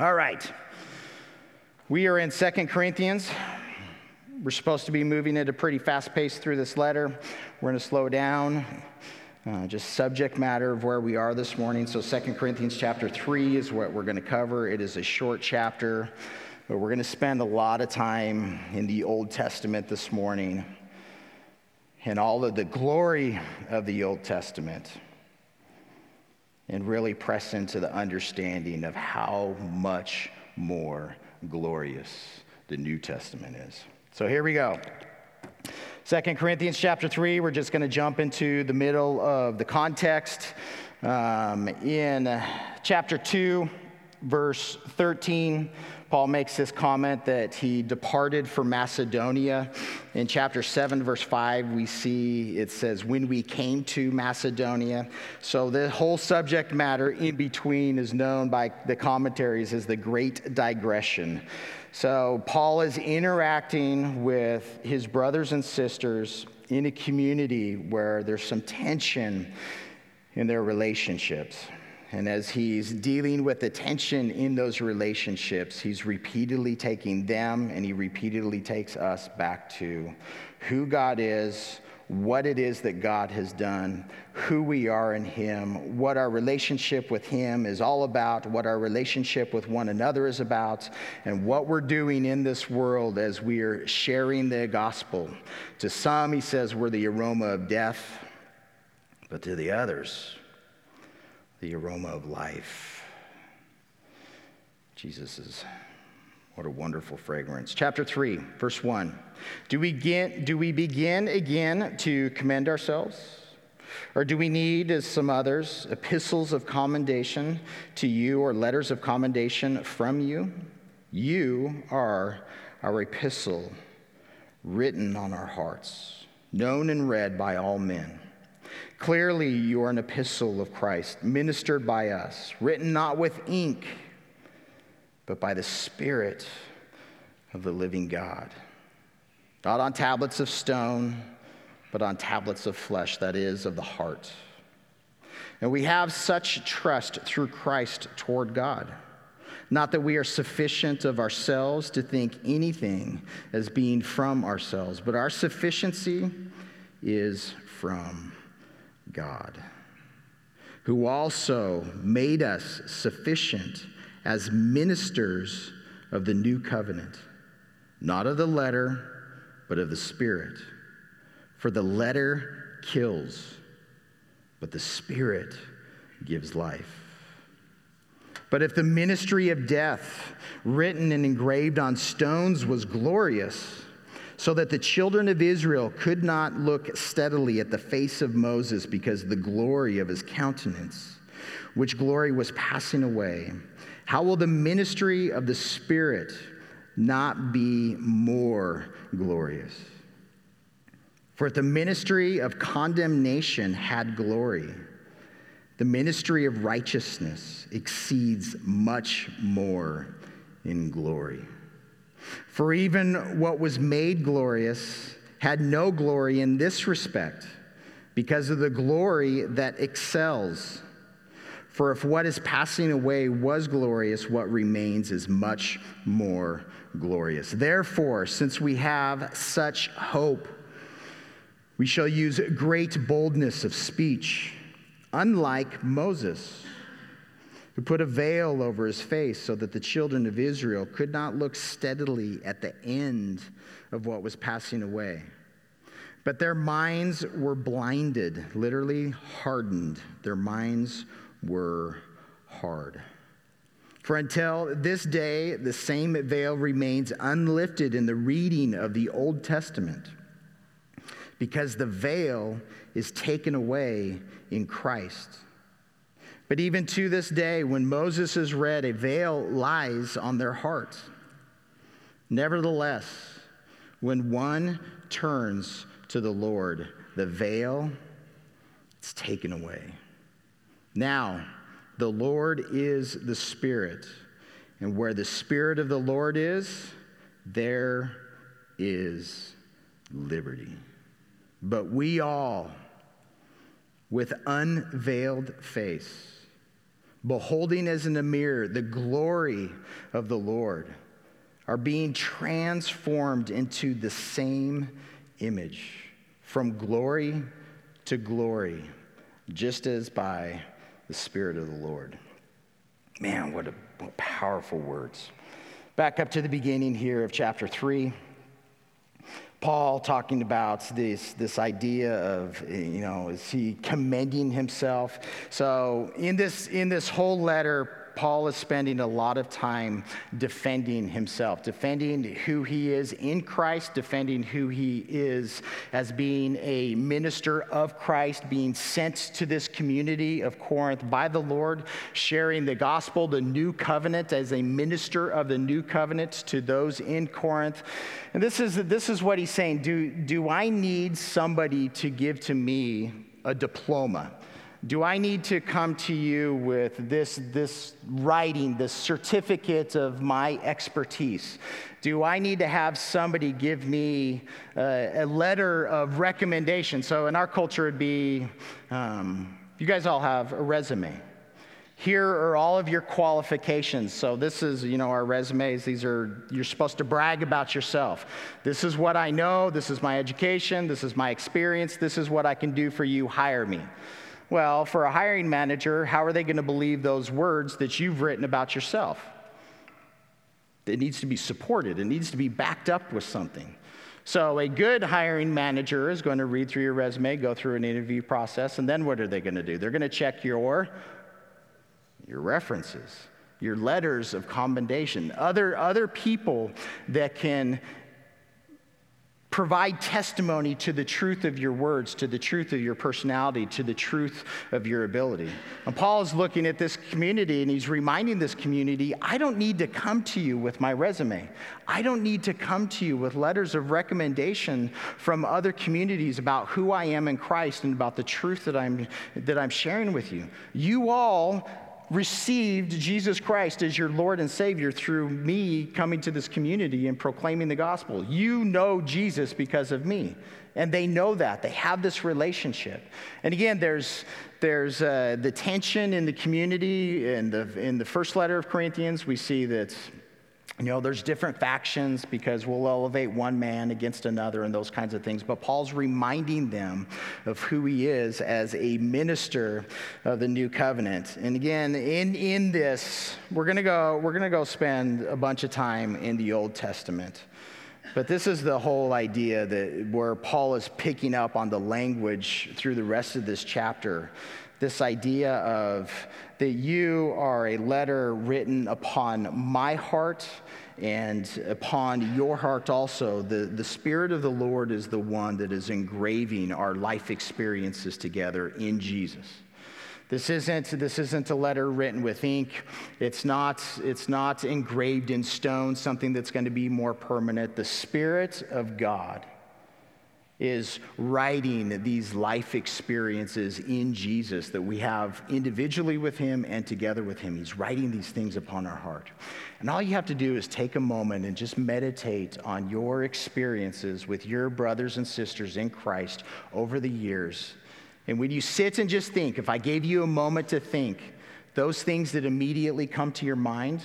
All right. We are in Second Corinthians. We're supposed to be moving at a pretty fast pace through this letter. We're going to slow down. Uh, just subject matter of where we are this morning. So Second Corinthians chapter 3 is what we're going to cover. It is a short chapter, but we're going to spend a lot of time in the Old Testament this morning and all of the glory of the Old Testament and really press into the understanding of how much more glorious the New Testament is. So here we go. Second Corinthians chapter 3, we're just going to jump into the middle of the context. Um, in chapter 2, verse 13, Paul makes this comment that he departed for Macedonia. In chapter 7, verse 5, we see it says, when we came to Macedonia. So the whole subject matter in between is known by the commentaries as the Great Digression. So Paul is interacting with his brothers and sisters in a community where there's some tension in their relationships. And as he's dealing with the tension in those relationships, he's repeatedly taking them and he repeatedly takes us back to who God is, what it is that God has done, who we are in Him, what our relationship with Him is all about, what our relationship with one another is about, and what we're doing in this world as we are sharing the gospel. To some, He says, we're the aroma of death, but to the others, the aroma of life. Jesus is, what a wonderful fragrance. Chapter 3, verse 1. Do we, get, do we begin again to commend ourselves? Or do we need, as some others, epistles of commendation to you or letters of commendation from you? You are our epistle written on our hearts, known and read by all men. Clearly, you are an epistle of Christ, ministered by us, written not with ink, but by the Spirit of the living God. Not on tablets of stone, but on tablets of flesh, that is, of the heart. And we have such trust through Christ toward God. Not that we are sufficient of ourselves to think anything as being from ourselves, but our sufficiency is from God, who also made us sufficient as ministers of the new covenant, not of the letter, but of the Spirit. For the letter kills, but the Spirit gives life. But if the ministry of death, written and engraved on stones, was glorious, so that the children of Israel could not look steadily at the face of Moses because the glory of his countenance, which glory was passing away. How will the ministry of the Spirit not be more glorious? For if the ministry of condemnation had glory, the ministry of righteousness exceeds much more in glory. For even what was made glorious had no glory in this respect, because of the glory that excels. For if what is passing away was glorious, what remains is much more glorious. Therefore, since we have such hope, we shall use great boldness of speech, unlike Moses who put a veil over his face so that the children of Israel could not look steadily at the end of what was passing away. But their minds were blinded, literally hardened. Their minds were hard. For until this day, the same veil remains unlifted in the reading of the Old Testament, because the veil is taken away in Christ. But even to this day, when Moses is read, a veil lies on their hearts. Nevertheless, when one turns to the Lord, the veil is taken away. Now, the Lord is the Spirit, and where the Spirit of the Lord is, there is liberty. But we all, with unveiled face, beholding as in a mirror the glory of the Lord, are being transformed into the same image from glory to glory, just as by the Spirit of the Lord. Man, what, a, what powerful words. Back up to the beginning here of chapter 3. Paul talking about this, this idea of, you know, is he commending himself? So in this, in this whole letter, Paul is spending a lot of time defending himself, defending who he is in Christ, defending who he is as being a minister of Christ, being sent to this community of Corinth by the Lord, sharing the gospel, the new covenant, as a minister of the new covenant to those in Corinth. And this is, this is what he's saying do, do I need somebody to give to me a diploma? Do I need to come to you with this, this writing, this certificate of my expertise? Do I need to have somebody give me a, a letter of recommendation? So in our culture, it'd be um, you guys all have a resume. Here are all of your qualifications. So this is, you know, our resumes. These are you're supposed to brag about yourself. This is what I know, this is my education, this is my experience, this is what I can do for you. Hire me. Well, for a hiring manager, how are they going to believe those words that you've written about yourself? It needs to be supported, it needs to be backed up with something. So, a good hiring manager is going to read through your resume, go through an interview process, and then what are they going to do? They're going to check your, your references, your letters of commendation, other, other people that can provide testimony to the truth of your words, to the truth of your personality, to the truth of your ability. And Paul is looking at this community and he's reminding this community I don't need to come to you with my resume. I don't need to come to you with letters of recommendation from other communities about who I am in Christ and about the truth that I'm, that I'm sharing with you. You all received Jesus Christ as your Lord and Savior through me coming to this community and proclaiming the gospel. You know Jesus because of me. And they know that. They have this relationship. And again, there's, there's uh, the tension in the community. In the, in the first letter of Corinthians, we see that you know, there's different factions because we'll elevate one man against another and those kinds of things. But Paul's reminding them of who he is as a minister of the new covenant. And again, in, in this, we're gonna go, we're gonna go spend a bunch of time in the Old Testament. But this is the whole idea that where Paul is picking up on the language through the rest of this chapter this idea of that you are a letter written upon my heart and upon your heart also. The, the Spirit of the Lord is the one that is engraving our life experiences together in Jesus. This isn't, this isn't a letter written with ink. It's not, it's not engraved in stone, something that's going to be more permanent. The Spirit of God is writing these life experiences in Jesus that we have individually with Him and together with Him. He's writing these things upon our heart. And all you have to do is take a moment and just meditate on your experiences with your brothers and sisters in Christ over the years. And when you sit and just think, if I gave you a moment to think, those things that immediately come to your mind,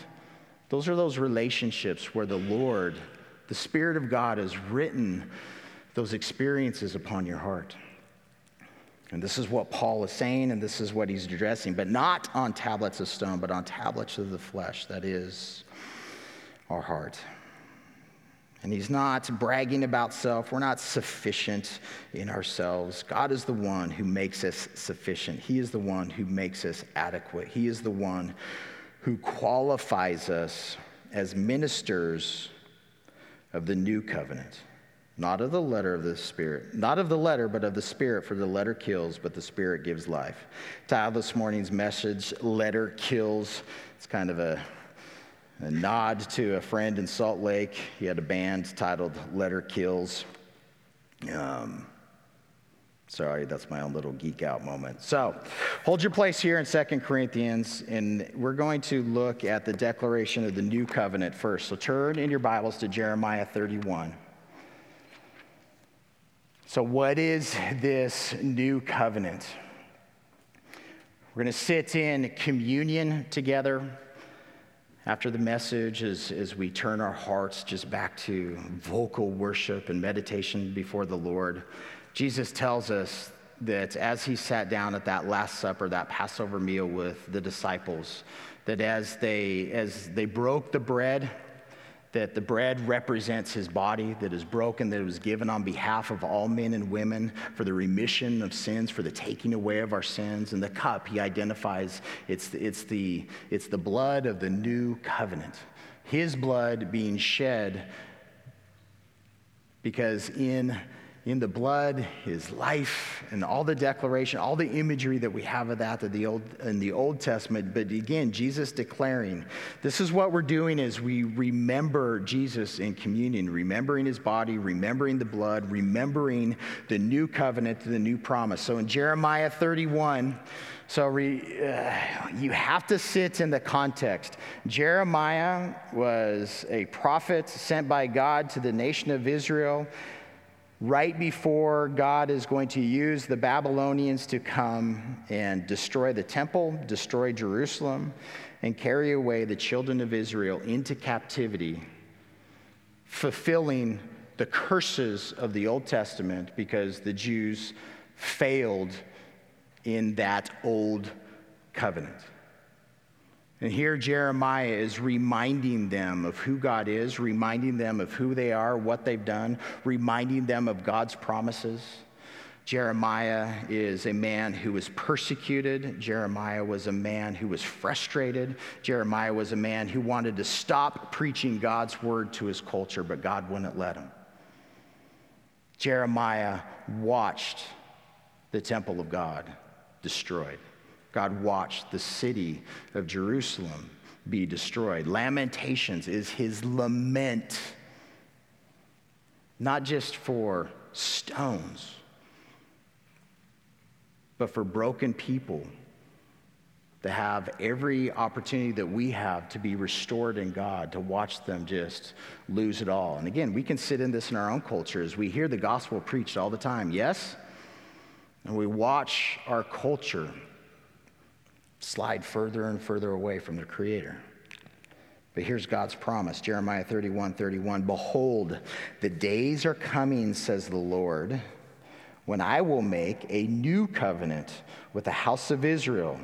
those are those relationships where the Lord, the Spirit of God, has written those experiences upon your heart. And this is what Paul is saying, and this is what he's addressing, but not on tablets of stone, but on tablets of the flesh, that is our heart. And he's not bragging about self. We're not sufficient in ourselves. God is the one who makes us sufficient. He is the one who makes us adequate. He is the one who qualifies us as ministers of the new covenant not of the letter of the Spirit, not of the letter, but of the Spirit, for the letter kills, but the Spirit gives life. Title this morning's message, Letter Kills. It's kind of a, a nod to a friend in Salt Lake. He had a band titled Letter Kills. Um, sorry, that's my own little geek out moment. So hold your place here in Second Corinthians, and we're going to look at the declaration of the new covenant first. So turn in your Bibles to Jeremiah 31. So, what is this new covenant? We're going to sit in communion together after the message as, as we turn our hearts just back to vocal worship and meditation before the Lord. Jesus tells us that as he sat down at that Last Supper, that Passover meal with the disciples, that as they, as they broke the bread, that the bread represents his body that is broken, that was given on behalf of all men and women for the remission of sins, for the taking away of our sins. And the cup, he identifies it's, it's, the, it's the blood of the new covenant, his blood being shed because in in the blood, his life, and all the declaration, all the imagery that we have of that in the Old, in the Old Testament. But again, Jesus declaring, this is what we're doing as we remember Jesus in communion, remembering his body, remembering the blood, remembering the new covenant, the new promise. So in Jeremiah 31, so re, uh, you have to sit in the context. Jeremiah was a prophet sent by God to the nation of Israel right before God is going to use the Babylonians to come and destroy the temple, destroy Jerusalem, and carry away the children of Israel into captivity, fulfilling the curses of the Old Testament because the Jews failed in that old covenant. And here Jeremiah is reminding them of who God is, reminding them of who they are, what they've done, reminding them of God's promises. Jeremiah is a man who was persecuted. Jeremiah was a man who was frustrated. Jeremiah was a man who wanted to stop preaching God's word to his culture, but God wouldn't let him. Jeremiah watched the temple of God destroyed. God watched the city of Jerusalem be destroyed. Lamentations is his lament, not just for stones, but for broken people to have every opportunity that we have to be restored in God, to watch them just lose it all. And again, we can sit in this in our own culture as we hear the gospel preached all the time, yes? And we watch our culture slide further and further away from the Creator. But here's God's promise Jeremiah 31 31. Behold, the days are coming, says the Lord, when I will make a new covenant with the house of Israel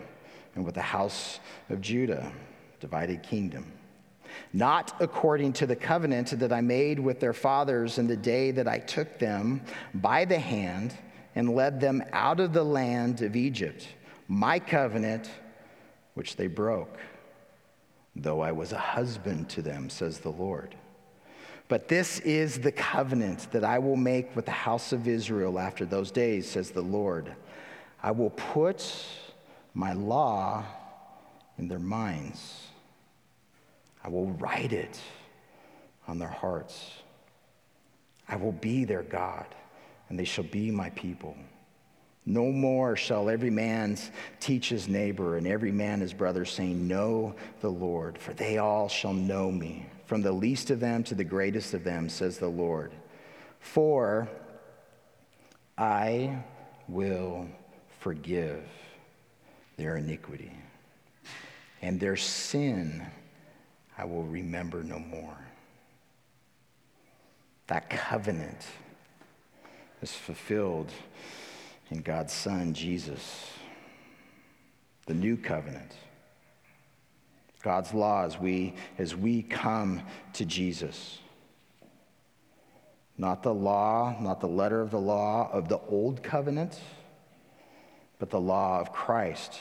and with the house of Judah, divided kingdom. Not according to the covenant that I made with their fathers in the day that I took them by the hand and led them out of the land of Egypt. My covenant which they broke, though I was a husband to them, says the Lord. But this is the covenant that I will make with the house of Israel after those days, says the Lord. I will put my law in their minds, I will write it on their hearts. I will be their God, and they shall be my people. No more shall every man teach his neighbor and every man his brother, saying, Know the Lord, for they all shall know me, from the least of them to the greatest of them, says the Lord. For I will forgive their iniquity, and their sin I will remember no more. That covenant is fulfilled in God's Son, Jesus. The new covenant. God's law as we, as we come to Jesus. Not the law, not the letter of the law of the old covenant, but the law of Christ,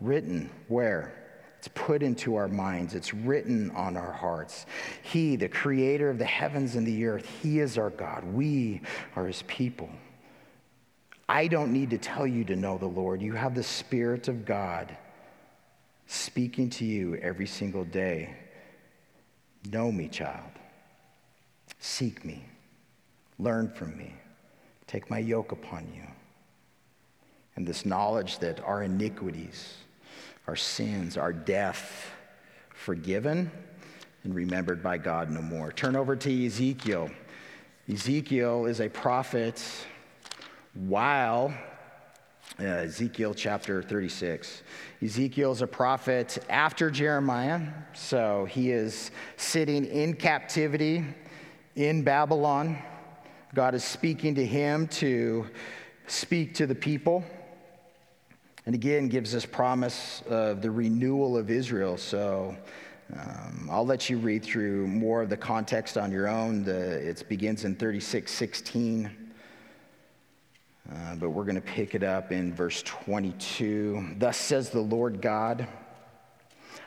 written where? It's put into our minds, it's written on our hearts. He, the creator of the heavens and the earth, He is our God. We are His people. I don't need to tell you to know the Lord. You have the Spirit of God speaking to you every single day. Know me, child. Seek me. Learn from me. Take my yoke upon you. And this knowledge that our iniquities, our sins, our death, forgiven and remembered by God no more. Turn over to Ezekiel. Ezekiel is a prophet while uh, Ezekiel chapter 36. Ezekiel is a prophet after Jeremiah, so he is sitting in captivity in Babylon. God is speaking to him to speak to the people. And again, gives us promise of the renewal of Israel. So um, I'll let you read through more of the context on your own. The, it begins in 36 16. Uh, but we're going to pick it up in verse 22. Thus says the Lord God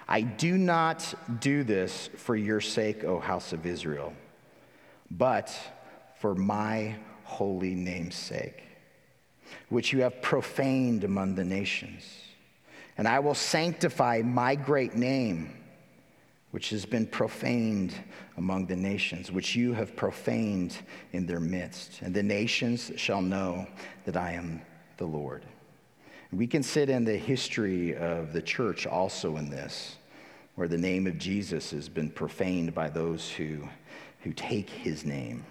I do not do this for your sake, O house of Israel, but for my holy name's sake, which you have profaned among the nations. And I will sanctify my great name which has been profaned among the nations, which you have profaned in their midst. And the nations shall know that I am the Lord. We can sit in the history of the church also in this, where the name of Jesus has been profaned by those who, who take his name.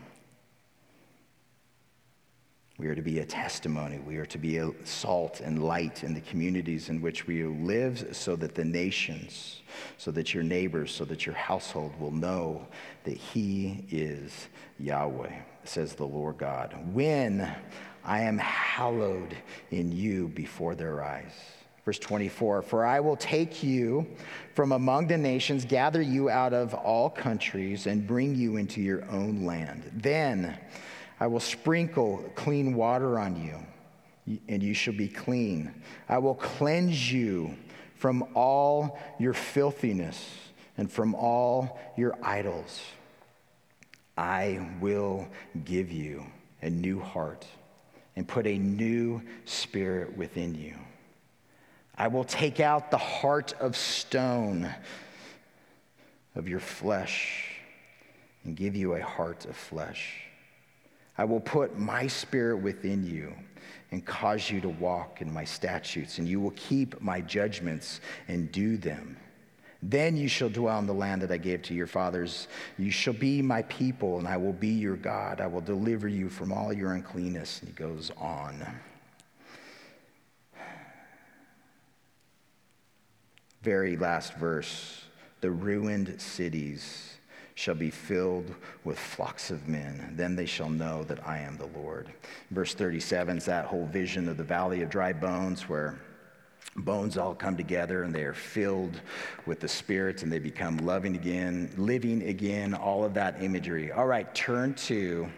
We are to be a testimony. We are to be a salt and light in the communities in which we live so that the nations, so that your neighbors, so that your household will know that He is Yahweh, says the Lord God. When I am hallowed in you before their eyes. Verse 24, for I will take you from among the nations, gather you out of all countries, and bring you into your own land. Then, I will sprinkle clean water on you, and you shall be clean. I will cleanse you from all your filthiness and from all your idols. I will give you a new heart and put a new spirit within you. I will take out the heart of stone of your flesh and give you a heart of flesh. I will put my spirit within you and cause you to walk in my statutes, and you will keep my judgments and do them. Then you shall dwell in the land that I gave to your fathers. You shall be my people, and I will be your God. I will deliver you from all your uncleanness. And he goes on. Very last verse the ruined cities shall be filled with flocks of men. Then they shall know that I am the Lord. Verse 37 is that whole vision of the valley of dry bones where bones all come together and they are filled with the spirits and they become loving again, living again, all of that imagery. All right, turn to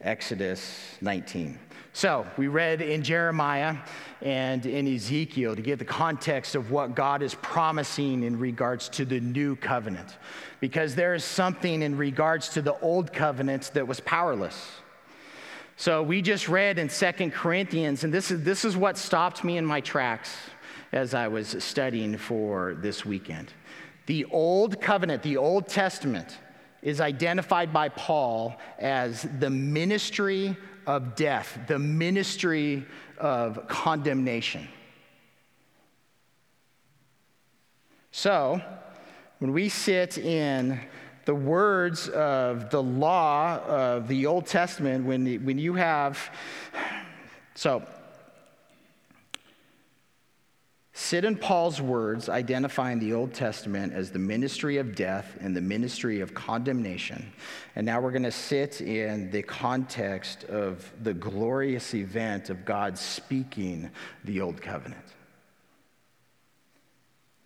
Exodus 19. So, we read in Jeremiah and in Ezekiel to get the context of what God is promising in regards to the new covenant. Because there is something in regards to the old covenant that was powerless. So, we just read in Second Corinthians, and this is, this is what stopped me in my tracks as I was studying for this weekend. The old covenant, the Old Testament, is identified by Paul as the ministry of death, the ministry of condemnation. So, when we sit in the words of the law of the Old Testament, when, when you have, so Sit in Paul's words, identifying the Old Testament as the ministry of death and the ministry of condemnation. And now we're going to sit in the context of the glorious event of God speaking the Old Covenant.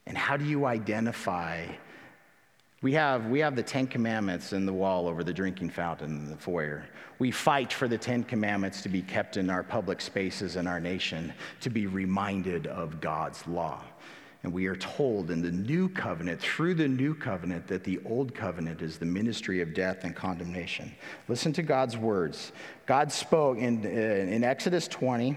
And how do you identify we have, we have the Ten Commandments in the wall over the drinking fountain in the foyer. We fight for the Ten Commandments to be kept in our public spaces in our nation, to be reminded of God's law. And we are told in the new covenant, through the new covenant, that the old covenant is the ministry of death and condemnation. Listen to God's words. God spoke in, uh, in Exodus 20.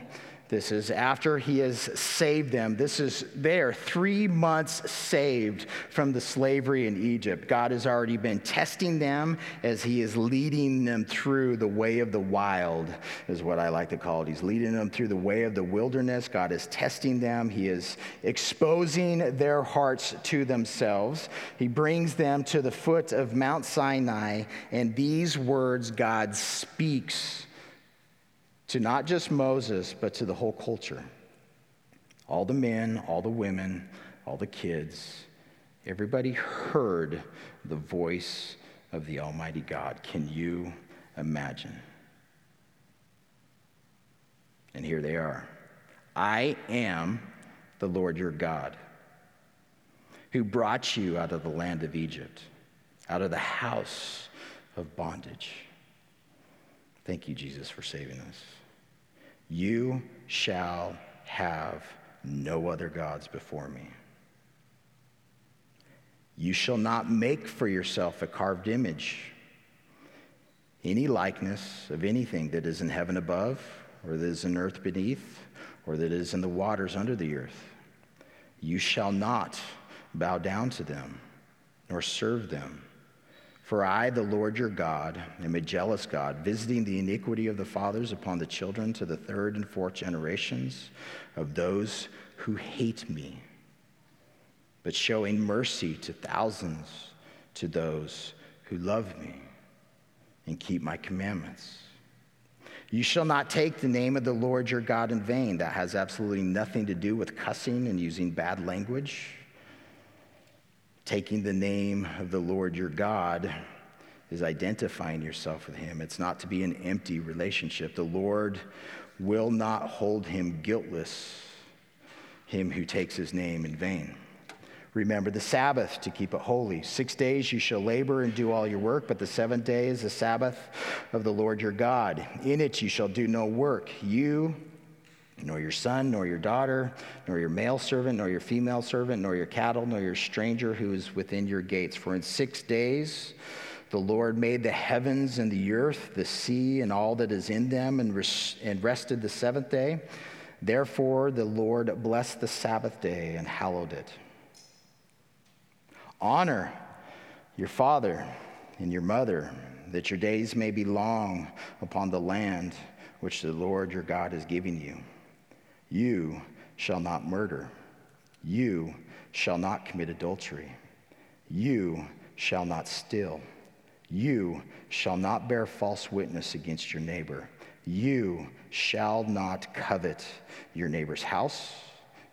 This is after he has saved them. This is they are three months saved from the slavery in Egypt. God has already been testing them as he is leading them through the way of the wild, is what I like to call it. He's leading them through the way of the wilderness. God is testing them. He is exposing their hearts to themselves. He brings them to the foot of Mount Sinai, and these words God speaks to not just Moses, but to the whole culture. All the men, all the women, all the kids, everybody heard the voice of the Almighty God. Can you imagine? And here they are I am the Lord your God, who brought you out of the land of Egypt, out of the house of bondage. Thank you, Jesus, for saving us. You shall have no other gods before me. You shall not make for yourself a carved image, any likeness of anything that is in heaven above, or that is in earth beneath, or that is in the waters under the earth. You shall not bow down to them, nor serve them. For I, the Lord your God, am a jealous God, visiting the iniquity of the fathers upon the children to the third and fourth generations of those who hate me, but showing mercy to thousands to those who love me and keep my commandments. You shall not take the name of the Lord your God in vain. That has absolutely nothing to do with cussing and using bad language. Taking the name of the Lord your God is identifying yourself with him. It's not to be an empty relationship. The Lord will not hold him guiltless, him who takes his name in vain. Remember the Sabbath to keep it holy. Six days you shall labor and do all your work, but the seventh day is the Sabbath of the Lord your God. In it you shall do no work, you, nor your son, nor your daughter, nor your male servant, nor your female servant, nor your cattle, nor your stranger who is within your gates. For in six days the Lord made the heavens and the earth, the sea, and all that is in them, and, res- and rested the seventh day. Therefore the Lord blessed the Sabbath day and hallowed it. Honor your father and your mother, that your days may be long upon the land which the Lord your God is giving you. You shall not murder. You shall not commit adultery. You shall not steal. You shall not bear false witness against your neighbor. You shall not covet your neighbor's house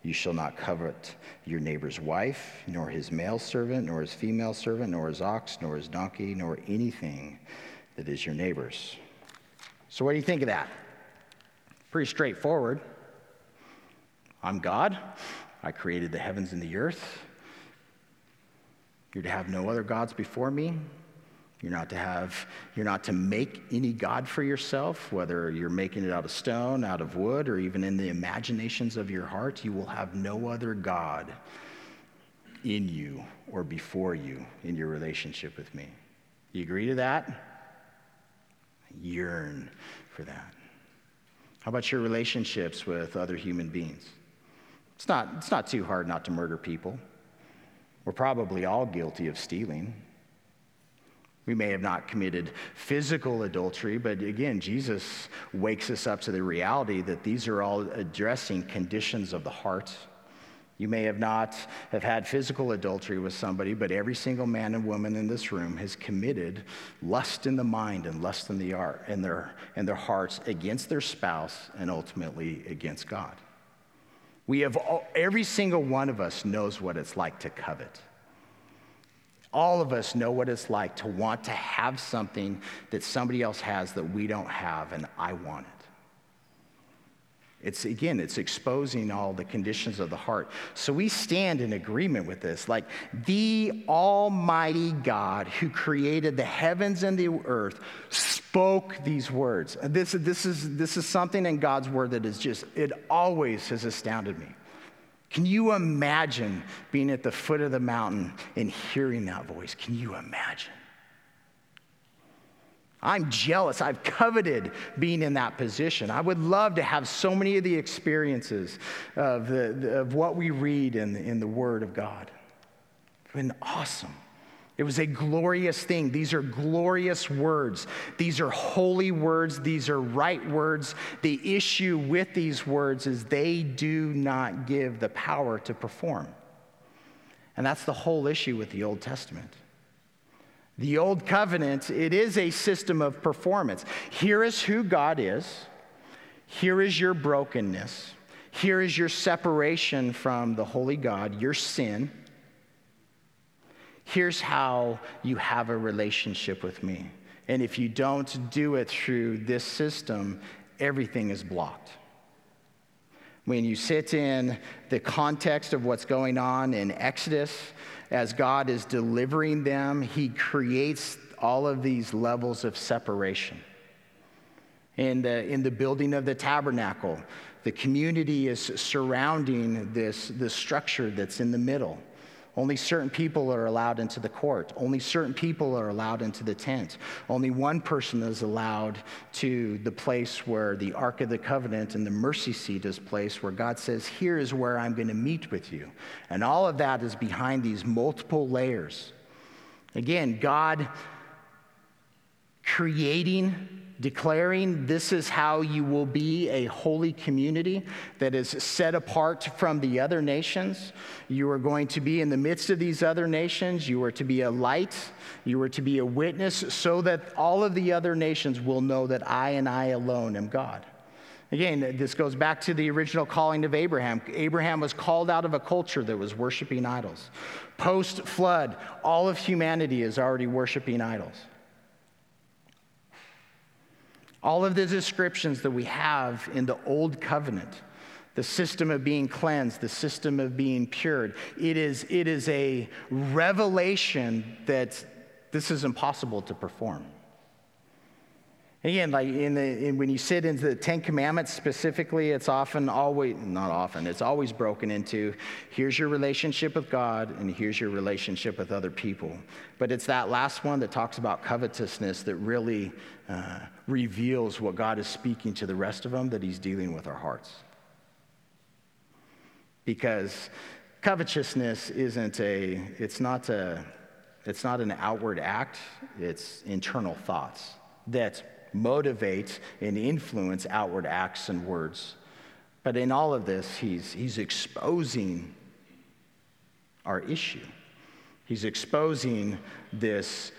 you shall not covet your neighbor's wife, nor his male servant, nor his female servant, nor his ox, nor his donkey, nor anything that is your neighbor's. So, what do you think of that? Pretty straightforward. I'm God. I created the heavens and the earth. You're to have no other gods before me. You're not to have, you're not to make any God for yourself, whether you're making it out of stone, out of wood, or even in the imaginations of your heart. You will have no other God in you or before you in your relationship with me. You agree to that? Yearn for that. How about your relationships with other human beings? It's not, it's not too hard not to murder people. We're probably all guilty of stealing. We may have not committed physical adultery, but again, Jesus wakes us up to the reality that these are all addressing conditions of the heart. You may have not have had physical adultery with somebody, but every single man and woman in this room has committed lust in the mind and lust in the art in their in their hearts against their spouse and ultimately against God. We have all, every single one of us knows what it's like to covet. All of us know what it's like to want to have something that somebody else has that we don't have, and I want it. It's again, it's exposing all the conditions of the heart. So we stand in agreement with this. Like the Almighty God who created the heavens and the earth spoke these words. This, this, is, this is something in God's word that is just, it always has astounded me. Can you imagine being at the foot of the mountain and hearing that voice? Can you imagine? I'm jealous. I've coveted being in that position. I would love to have so many of the experiences of, the, of what we read in, in the Word of God. It's been awesome. It was a glorious thing. These are glorious words. These are holy words. These are right words. The issue with these words is they do not give the power to perform. And that's the whole issue with the Old Testament. The Old Covenant, it is a system of performance. Here is who God is. Here is your brokenness. Here is your separation from the holy God, your sin. Here's how you have a relationship with me. And if you don't do it through this system, everything is blocked. When you sit in the context of what's going on in Exodus, as God is delivering them, He creates all of these levels of separation. In the, in the building of the tabernacle, the community is surrounding this, this structure that's in the middle. Only certain people are allowed into the court. Only certain people are allowed into the tent. Only one person is allowed to the place where the Ark of the Covenant and the mercy seat is placed, where God says, Here is where I'm going to meet with you. And all of that is behind these multiple layers. Again, God creating declaring this is how you will be a holy community that is set apart from the other nations. You are going to be in the midst of these other nations. You are to be a light. You are to be a witness so that all of the other nations will know that I and I alone am God. Again, this goes back to the original calling of Abraham. Abraham was called out of a culture that was worshiping idols. Post flood, all of humanity is already worshiping idols. All of the descriptions that we have in the Old Covenant, the system of being cleansed, the system of being cured, it is, it is a revelation that this is impossible to perform. Again, like in the, in, when you sit into the Ten Commandments specifically, it's often always, not often, it's always broken into here's your relationship with God and here's your relationship with other people. But it's that last one that talks about covetousness that really uh, reveals what God is speaking to the rest of them, that He's dealing with our hearts. Because covetousness isn't a, it's not a, it's not an outward act, it's internal thoughts that motivate and influence outward acts and words. But in all of this, he's, he's exposing our issue. He's exposing this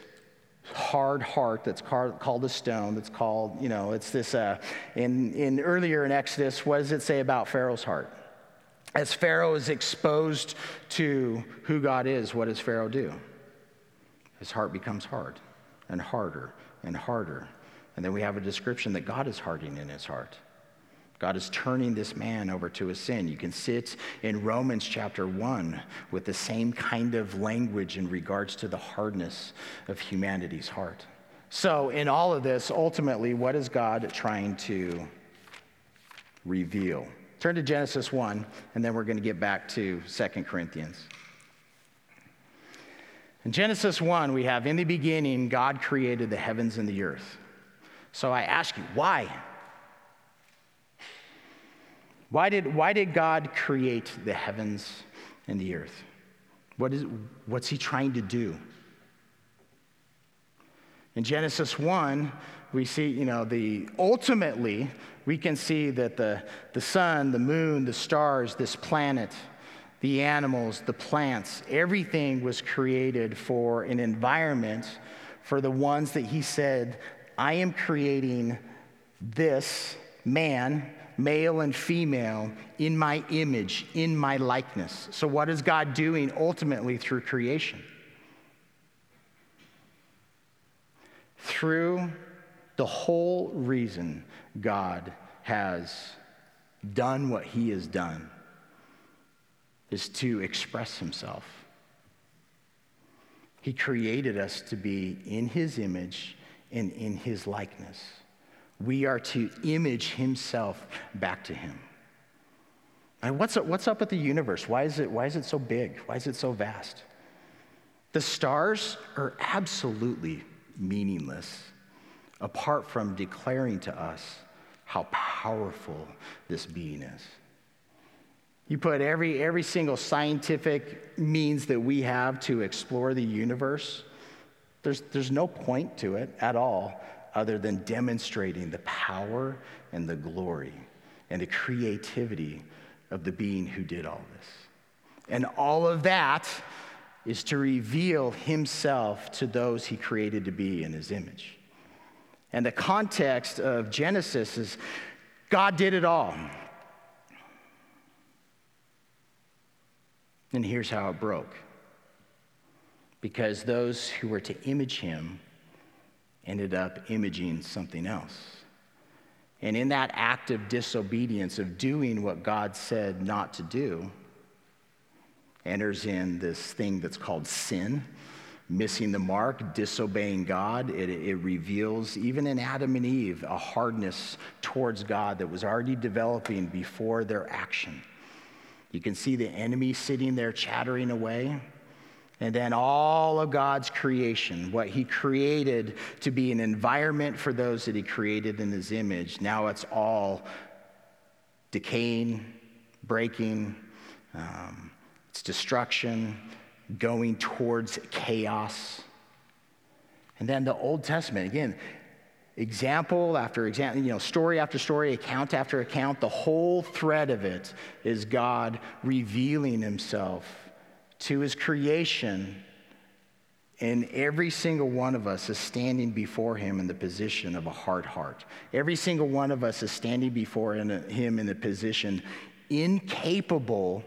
hard heart that's called a stone, that's called, you know, it's this, uh, in, in earlier in Exodus, what does it say about Pharaoh's heart? As Pharaoh is exposed to who God is, what does Pharaoh do? His heart becomes hard and harder and harder and then we have a description that God is hardening in his heart. God is turning this man over to his sin. You can sit in Romans chapter 1 with the same kind of language in regards to the hardness of humanity's heart. So, in all of this, ultimately, what is God trying to reveal? Turn to Genesis 1, and then we're going to get back to 2 Corinthians. In Genesis 1, we have in the beginning, God created the heavens and the earth. So I ask you, why? Why did, why did God create the heavens and the earth? What is, what's he trying to do? In Genesis 1, we see, you know, the ultimately, we can see that the, the sun, the moon, the stars, this planet, the animals, the plants, everything was created for an environment for the ones that he said I am creating this man, male and female, in my image, in my likeness. So, what is God doing ultimately through creation? Through the whole reason God has done what he has done is to express himself. He created us to be in his image and in his likeness. We are to image himself back to him. And what's up, what's up with the universe? Why is, it, why is it so big? Why is it so vast? The stars are absolutely meaningless apart from declaring to us how powerful this being is. You put every, every single scientific means that we have to explore the universe there's, there's no point to it at all other than demonstrating the power and the glory and the creativity of the being who did all this. And all of that is to reveal himself to those he created to be in his image. And the context of Genesis is God did it all. And here's how it broke because those who were to image him ended up imaging something else. And in that act of disobedience, of doing what God said not to do, enters in this thing that's called sin, missing the mark, disobeying God. It, it, reveals, even in Adam and Eve, a hardness towards God that was already developing before their action. You can see the enemy sitting there chattering away. And then all of God's creation, what He created to be an environment for those that He created in His image, now it's all decaying, breaking, um, it's destruction, going towards chaos. And then the Old Testament, again, example after example, you know, story after story, account after account, the whole thread of it is God revealing himself to his creation. And every single one of us is standing before him in the position of a hard heart. Every single one of us is standing before him in the position incapable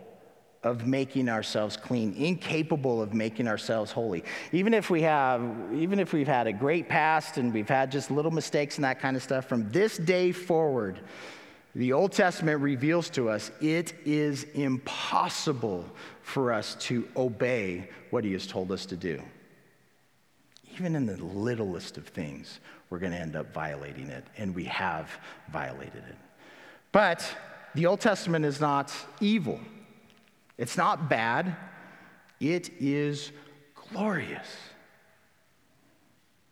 of making ourselves clean, incapable of making ourselves holy. Even if we have, even if we've had a great past and we've had just little mistakes and that kind of stuff, from this day forward, the Old Testament reveals to us it is impossible for us to obey what He has told us to do. Even in the littlest of things, we're going to end up violating it, and we have violated it. But the Old Testament is not evil. It's not bad, it is glorious.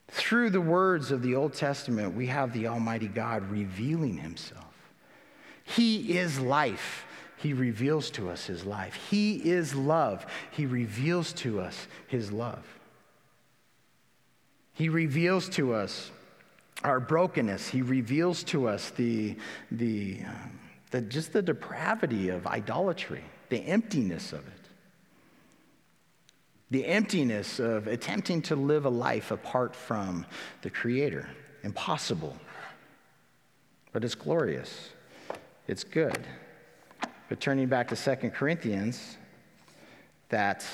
Through the words of the Old Testament, we have the Almighty God revealing Himself. He is life. He reveals to us His life. He is love. He reveals to us His love. He reveals to us our brokenness. He reveals to us the, the, um, the, just the depravity of idolatry the emptiness of it. The emptiness of attempting to live a life apart from the Creator. Impossible. But it's glorious. It's good. But turning back to Second Corinthians, that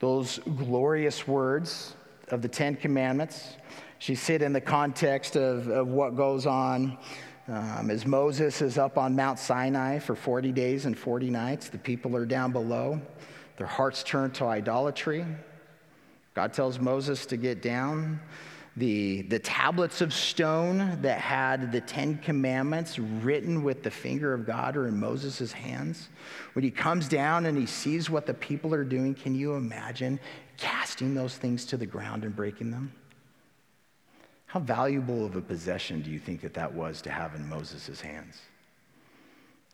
those glorious words of the Ten Commandments, she sit in the context of, of what goes on um, as Moses is up on Mount Sinai for 40 days and 40 nights, the people are down below. Their hearts turn to idolatry. God tells Moses to get down. The, the tablets of stone that had the Ten Commandments written with the finger of God are in Moses' hands. When he comes down and he sees what the people are doing, can you imagine casting those things to the ground and breaking them? How valuable of a possession do you think that that was to have in Moses' hands?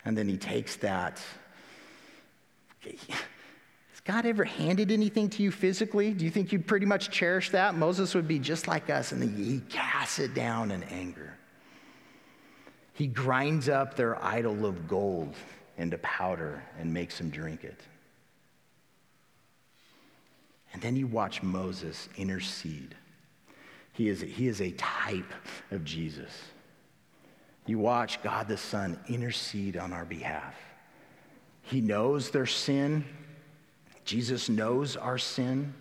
And then he takes that. Has God ever handed anything to you physically? Do you think you'd pretty much cherish that? Moses would be just like us, and he casts it down in anger. He grinds up their idol of gold into powder and makes them drink it. And then you watch Moses intercede he is, he is a type of Jesus. You watch God the Son intercede on our behalf. He knows their sin. Jesus knows our sin.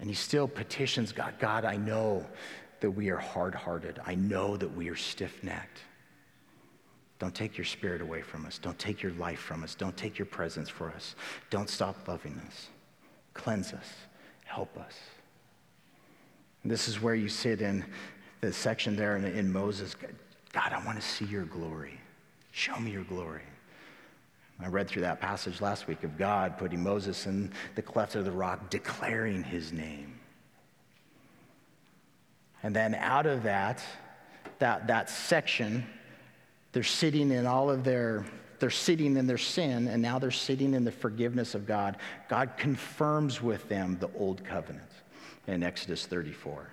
And he still petitions God God, I know that we are hard hearted. I know that we are stiff necked. Don't take your spirit away from us. Don't take your life from us. Don't take your presence for us. Don't stop loving us. Cleanse us. Help us. This is where you sit in the section there in, in Moses. God, I want to see your glory. Show me your glory. I read through that passage last week of God putting Moses in the cleft of the rock, declaring his name. And then out of that, that, that section, they're sitting in all of their, they're sitting in their sin, and now they're sitting in the forgiveness of God. God confirms with them the old covenant in Exodus 34.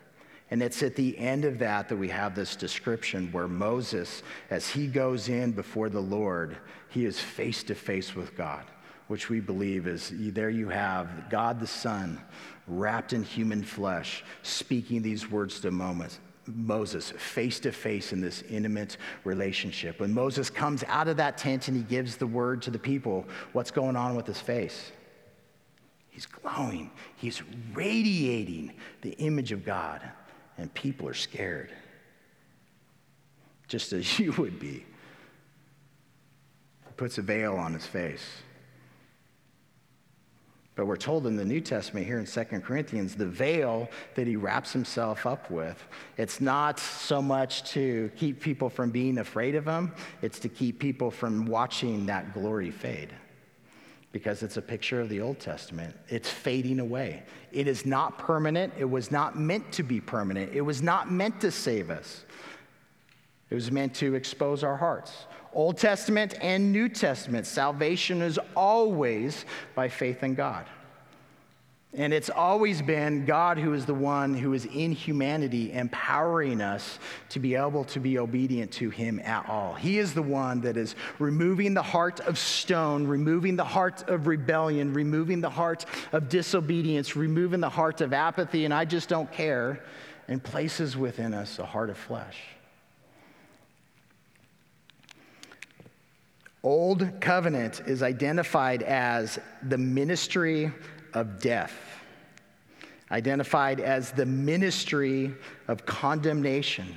And it's at the end of that that we have this description where Moses, as he goes in before the Lord, he is face to face with God, which we believe is there you have God the Son wrapped in human flesh, speaking these words to Moses Moses face to face in this intimate relationship. When Moses comes out of that tent and he gives the word to the people, what's going on with his face? He's glowing, he's radiating the image of God, and people are scared, just as you would be. He puts a veil on his face. But we're told in the New Testament here in 2 Corinthians, the veil that he wraps himself up with, it's not so much to keep people from being afraid of him, it's to keep people from watching that glory fade. Because it's a picture of the Old Testament. It's fading away. It is not permanent. It was not meant to be permanent. It was not meant to save us. It was meant to expose our hearts. Old Testament and New Testament, salvation is always by faith in God. And it's always been God who is the one who is in humanity, empowering us to be able to be obedient to Him at all. He is the one that is removing the heart of stone, removing the heart of rebellion, removing the heart of disobedience, removing the heart of apathy, and I just don't care, and places within us a heart of flesh. Old covenant is identified as the ministry of death, identified as the ministry of condemnation,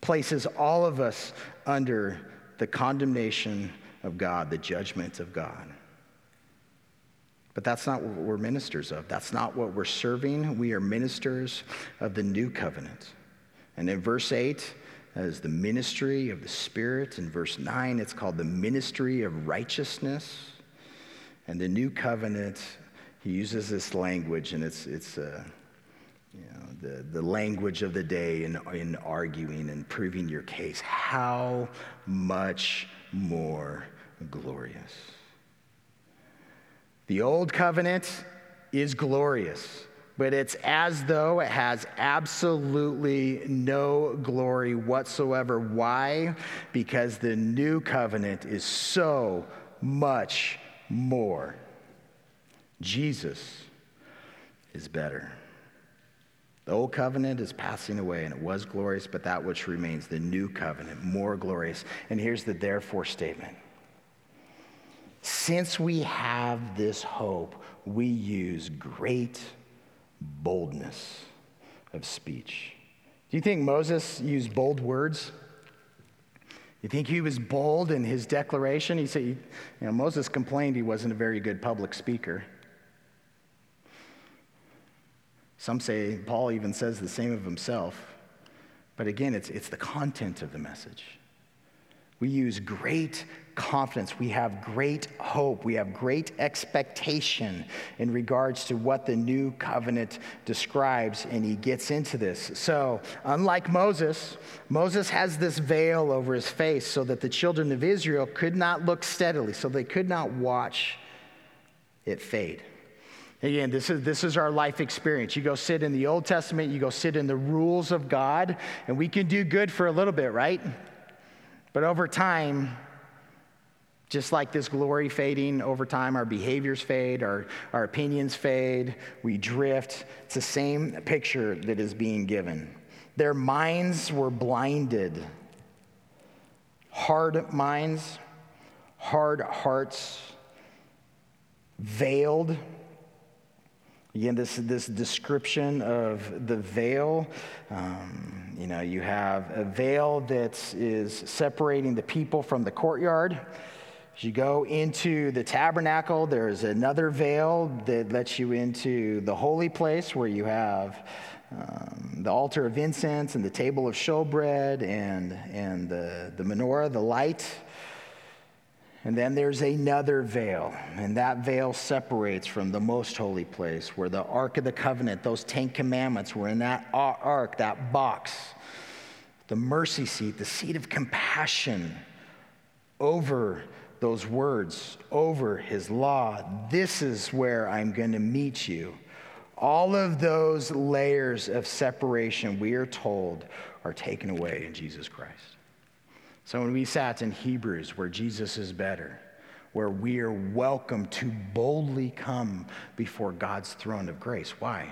places all of us under the condemnation of God, the judgment of God. But that's not what we're ministers of. That's not what we're serving. We are ministers of the new covenant. And in verse 8, as the ministry of the Spirit. In verse 9, it's called the ministry of righteousness. And the new covenant, he uses this language, and it's, it's uh, you know, the, the language of the day in, in arguing and proving your case. How much more glorious? The old covenant is glorious but it's as though it has absolutely no glory whatsoever. Why? Because the new covenant is so much more. Jesus is better. The old covenant is passing away and it was glorious, but that which remains, the new covenant, more glorious. And here's the therefore statement Since we have this hope, we use great boldness of speech. Do you think Moses used bold words? You think he was bold in his declaration? He said, you know, Moses complained he wasn't a very good public speaker. Some say, Paul even says the same of himself. But again, it's, it's the content of the message. We use great confidence. We have great hope. We have great expectation in regards to what the new covenant describes, and he gets into this. So, unlike Moses, Moses has this veil over his face so that the children of Israel could not look steadily, so they could not watch it fade. Again, this is, this is our life experience. You go sit in the Old Testament, you go sit in the rules of God, and we can do good for a little bit, right? But over time, just like this glory fading over time, our behaviors fade, our, our opinions fade, we drift. It's the same picture that is being given. Their minds were blinded. Hard minds, hard hearts, veiled Again, this, this description of the veil, um, you know, you have a veil that is separating the people from the courtyard. As you go into the tabernacle, there's another veil that lets you into the holy place where you have um, the altar of incense and the table of showbread and, and the, the menorah, the light. And then there's another veil, and that veil separates from the most holy place where the Ark of the Covenant, those Ten Commandments were in that ark, that box. The mercy seat, the seat of compassion over those words, over his law. This is where I'm going to meet you. All of those layers of separation, we are told, are taken away in Jesus Christ. So when we sat in Hebrews, where Jesus is better, where we are welcome to boldly come before God's throne of grace. Why?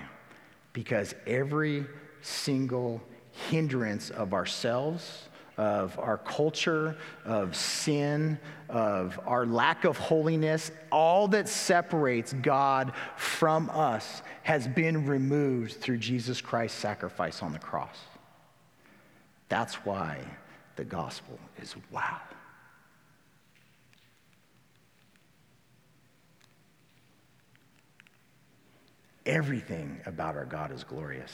Because every single hindrance of ourselves, of our culture, of sin, of our lack of holiness, all that separates God from us has been removed through Jesus Christ's sacrifice on the cross. That's why the gospel is wow. Everything about our God is glorious.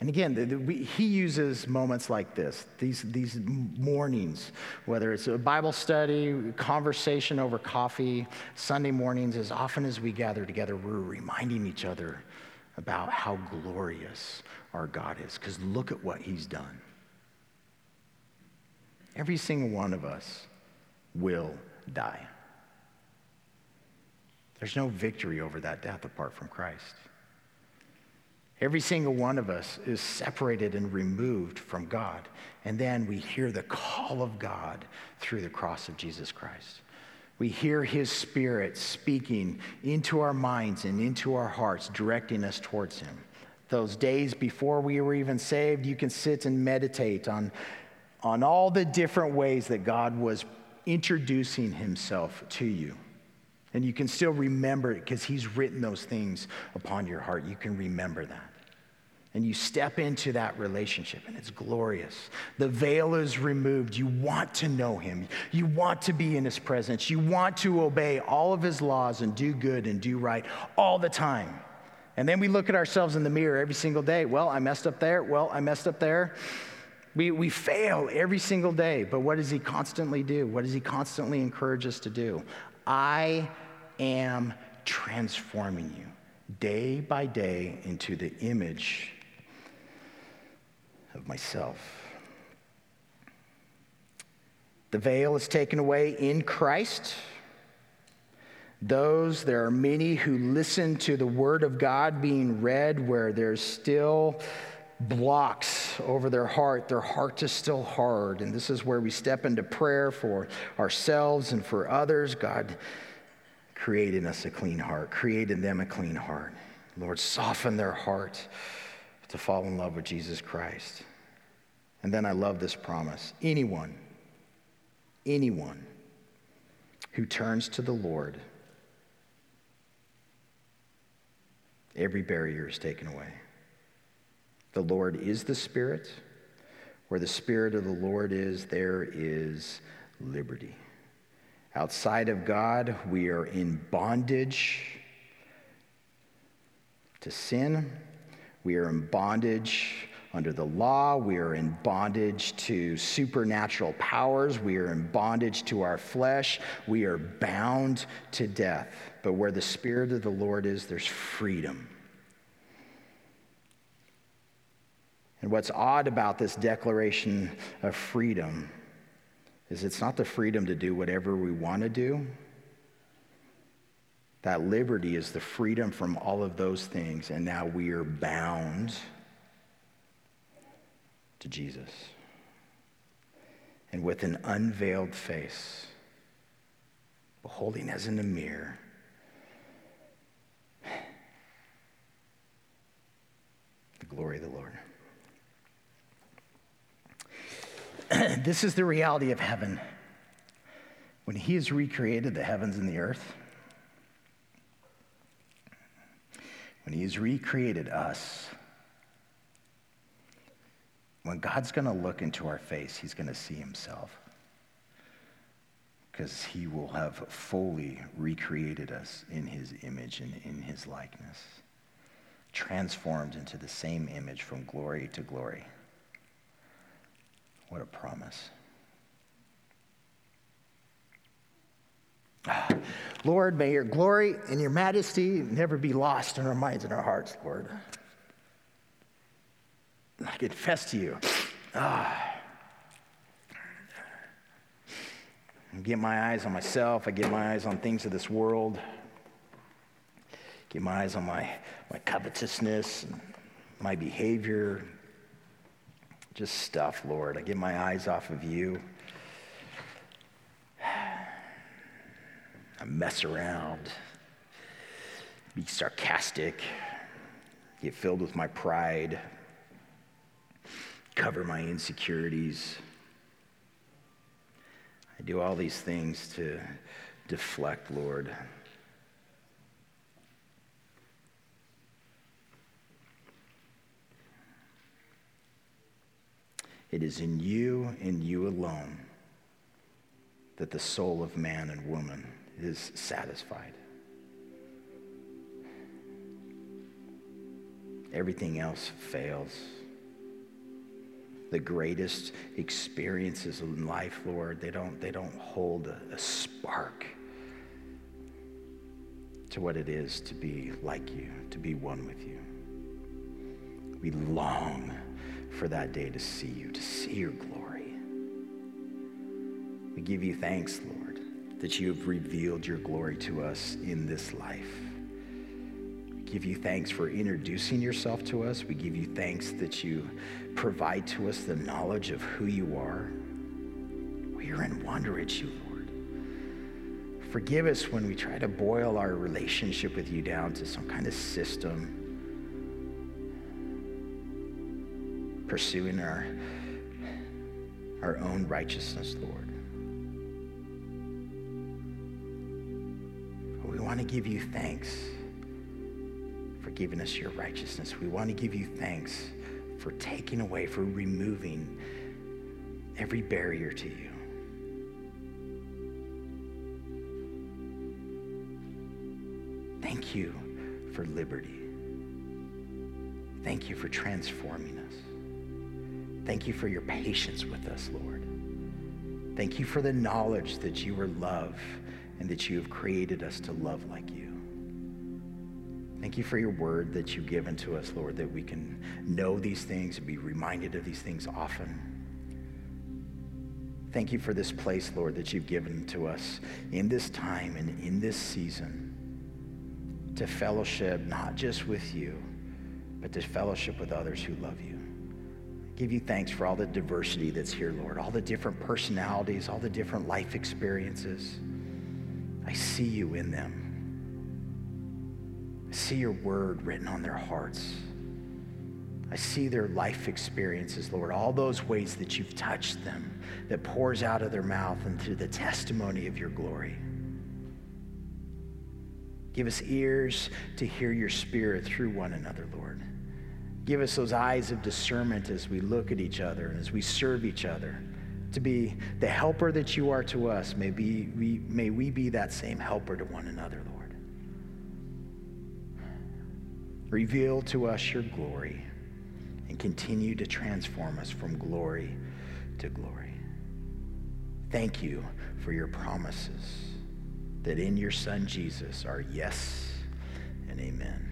And again, the, the, we, he uses moments like this, these, these mornings, whether it's a Bible study, conversation over coffee, Sunday mornings, as often as we gather together, we're reminding each other about how glorious our God is. Because look at what he's done. Every single one of us will die. There's no victory over that death apart from Christ. Every single one of us is separated and removed from God. And then we hear the call of God through the cross of Jesus Christ. We hear his spirit speaking into our minds and into our hearts, directing us towards him. Those days before we were even saved, you can sit and meditate on, on all the different ways that God was introducing himself to you. And you can still remember it because He's written those things upon your heart. You can remember that. And you step into that relationship, and it's glorious. The veil is removed. You want to know Him. You want to be in His presence. You want to obey all of His laws and do good and do right all the time. And then we look at ourselves in the mirror every single day. Well, I messed up there. Well, I messed up there. We, we fail every single day, but what does he constantly do? What does he constantly encourage us to do? I am transforming you day by day into the image of myself. The veil is taken away in Christ. Those, there are many who listen to the word of God being read where there's still blocks over their heart. Their heart is still hard. And this is where we step into prayer for ourselves and for others. God, create in us a clean heart, create in them a clean heart. Lord, soften their heart to fall in love with Jesus Christ. And then I love this promise anyone, anyone who turns to the Lord, every barrier is taken away. The Lord is the Spirit. Where the Spirit of the Lord is, there is liberty. Outside of God, we are in bondage to sin. We are in bondage under the law. We are in bondage to supernatural powers. We are in bondage to our flesh. We are bound to death. But where the Spirit of the Lord is, there's freedom. And what's odd about this declaration of freedom is it's not the freedom to do whatever we want to do. That liberty is the freedom from all of those things, and now we are bound to Jesus. And with an unveiled face, beholding as in a mirror, the glory of the Lord. This is the reality of heaven. When He has recreated the heavens and the earth, when He has recreated us, when God's going to look into our face, He's going to see Himself. Because He will have fully recreated us in His image and in His likeness, transformed into the same image from glory to glory. What a promise. Lord, may your glory and your majesty never be lost in our minds and our hearts, Lord. I confess to you. Ah. I get my eyes on myself. I get my eyes on things of this world. Get my eyes on my, my covetousness, and my behavior, just stuff, Lord. I get my eyes off of you. I mess around, be sarcastic, get filled with my pride, cover my insecurities. I do all these things to deflect, Lord. It is in you and you alone that the soul of man and woman is satisfied. Everything else fails. The greatest experiences in life, Lord, they don't, they don't hold a, a spark to what it is to be like you, to be one with you. We long for that day to see you, to see your glory. We give you thanks, Lord, that you have revealed your glory to us in this life. We give you thanks for introducing yourself to us. We give you thanks that you provide to us the knowledge of who you are. We are in wonder at you, Lord. Forgive us when we try to boil our relationship with you down to some kind of system pursuing our, our own righteousness, Lord. We want to give you thanks for giving us your righteousness. We want to give you thanks for taking away, for removing every barrier to you. Thank you for liberty. Thank you for transforming us. Thank you for your patience with us, Lord. Thank you for the knowledge that you are love and that you have created us to love like you. Thank you for your word that you've given to us, Lord, that we can know these things and be reminded of these things often. Thank you for this place, Lord, that you've given to us in this time and in this season to fellowship not just with you, but to fellowship with others who love you give you thanks for all the diversity that's here, Lord, all the different personalities, all the different life experiences. I see you in them. I see your word written on their hearts. I see their life experiences, Lord, all those ways that you've touched them, that pours out of their mouth and through the testimony of your glory. Give us ears to hear your spirit through one another, Lord. Give us those eyes of discernment as we look at each other and as we serve each other. To be the helper that you are to us, may, be, we, may we be that same helper to one another, Lord. Reveal to us your glory and continue to transform us from glory to glory. Thank you for your promises that in your Son Jesus are yes and amen.